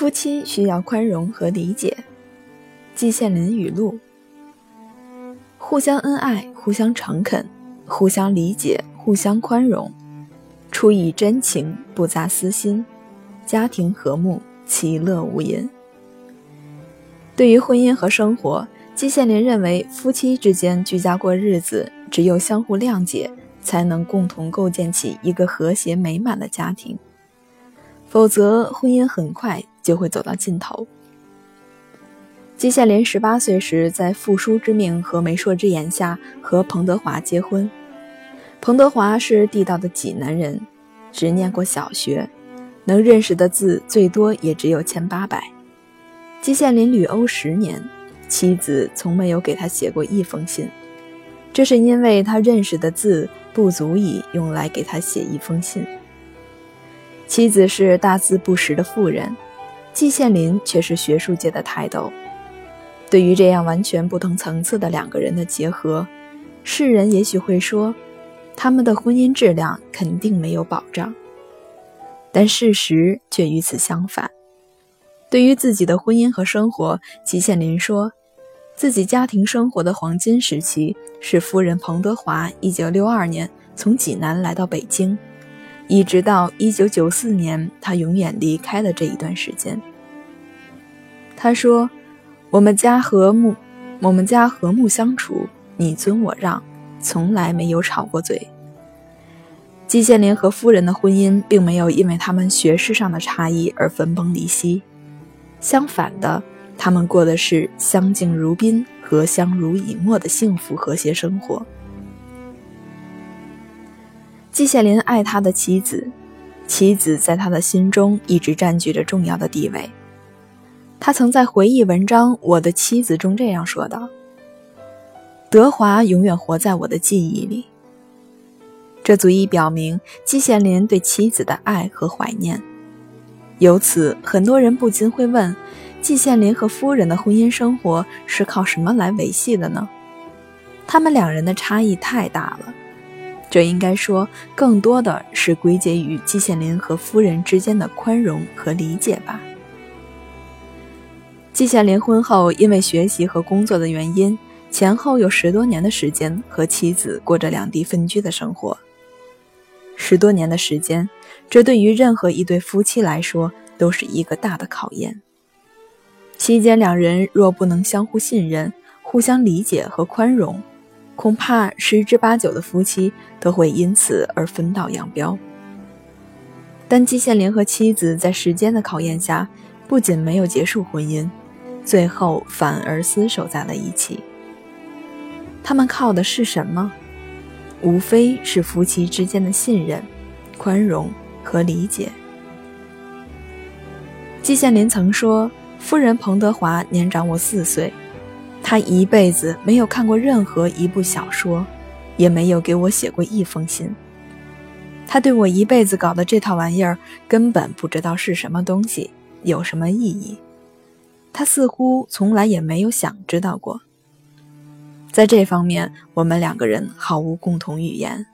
夫妻需要宽容和理解。季羡林语录：互相恩爱，互相诚恳，互相理解，互相宽容，出以真情，不杂私心，家庭和睦，其乐无垠。对于婚姻和生活，季羡林认为，夫妻之间居家过日子，只有相互谅解，才能共同构建起一个和谐美满的家庭。否则，婚姻很快就会走到尽头。季羡林十八岁时，在父叔之命和媒妁之言下和彭德华结婚。彭德华是地道的济南人，只念过小学，能认识的字最多也只有千八百。季羡林旅欧十年，妻子从没有给他写过一封信，这是因为他认识的字不足以用来给他写一封信。妻子是大字不识的妇人，季羡林却是学术界的泰斗。对于这样完全不同层次的两个人的结合，世人也许会说，他们的婚姻质量肯定没有保障。但事实却与此相反。对于自己的婚姻和生活，季羡林说，自己家庭生活的黄金时期是夫人彭德华1962年从济南来到北京。一直到一九九四年，他永远离开了这一段时间。他说：“我们家和睦，我们家和睦相处，你尊我让，从来没有吵过嘴。”季羡林和夫人的婚姻并没有因为他们学识上的差异而分崩离析，相反的，他们过的是相敬如宾、和相濡以沫的幸福和谐生活。季羡林爱他的妻子，妻子在他的心中一直占据着重要的地位。他曾在回忆文章《我的妻子》中这样说道：“德华永远活在我的记忆里。”这足以表明季羡林对妻子的爱和怀念。由此，很多人不禁会问：季羡林和夫人的婚姻生活是靠什么来维系的呢？他们两人的差异太大了。这应该说，更多的是归结于季羡林和夫人之间的宽容和理解吧。季羡林婚后因为学习和工作的原因，前后有十多年的时间和妻子过着两地分居的生活。十多年的时间，这对于任何一对夫妻来说都是一个大的考验。期间，两人若不能相互信任、互相理解和宽容，恐怕十之八九的夫妻都会因此而分道扬镳。但季羡林和妻子在时间的考验下，不仅没有结束婚姻，最后反而厮守在了一起。他们靠的是什么？无非是夫妻之间的信任、宽容和理解。季羡林曾说：“夫人彭德华年长我四岁。”他一辈子没有看过任何一部小说，也没有给我写过一封信。他对我一辈子搞的这套玩意儿根本不知道是什么东西，有什么意义。他似乎从来也没有想知道过。在这方面，我们两个人毫无共同语言。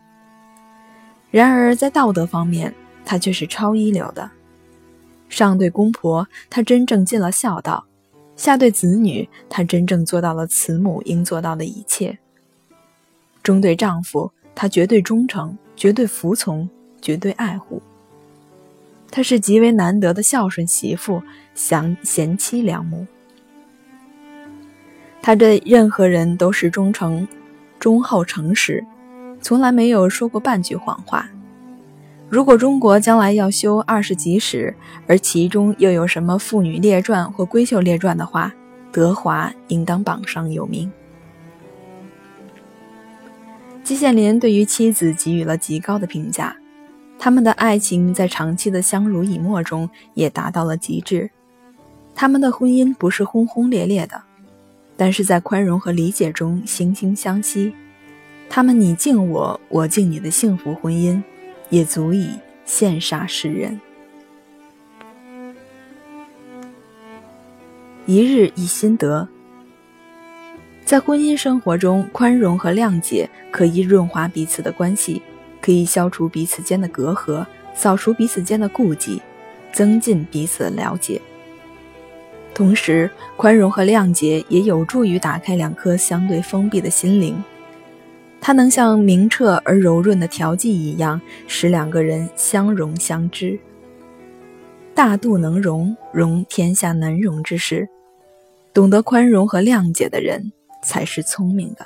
然而，在道德方面，他却是超一流的。上对公婆，他真正尽了孝道。下对子女，她真正做到了慈母应做到的一切；中对丈夫，她绝对忠诚、绝对服从、绝对爱护。她是极为难得的孝顺媳妇、贤贤妻良母。她对任何人都是忠诚、忠厚、诚实，从来没有说过半句谎话。如果中国将来要修二十几史，而其中又有什么妇女列传或闺秀列传的话，德华应当榜上有名。季羡林对于妻子给予了极高的评价，他们的爱情在长期的相濡以沫中也达到了极致。他们的婚姻不是轰轰烈烈的，但是在宽容和理解中惺惺相惜。他们你敬我，我敬你的幸福婚姻。也足以羡煞世人。一日一心得，在婚姻生活中，宽容和谅解可以润滑彼此的关系，可以消除彼此间的隔阂，扫除彼此间的顾忌，增进彼此的了解。同时，宽容和谅解也有助于打开两颗相对封闭的心灵。它能像明澈而柔润的调剂一样，使两个人相融相知。大度能容，容天下难容之事。懂得宽容和谅解的人，才是聪明的。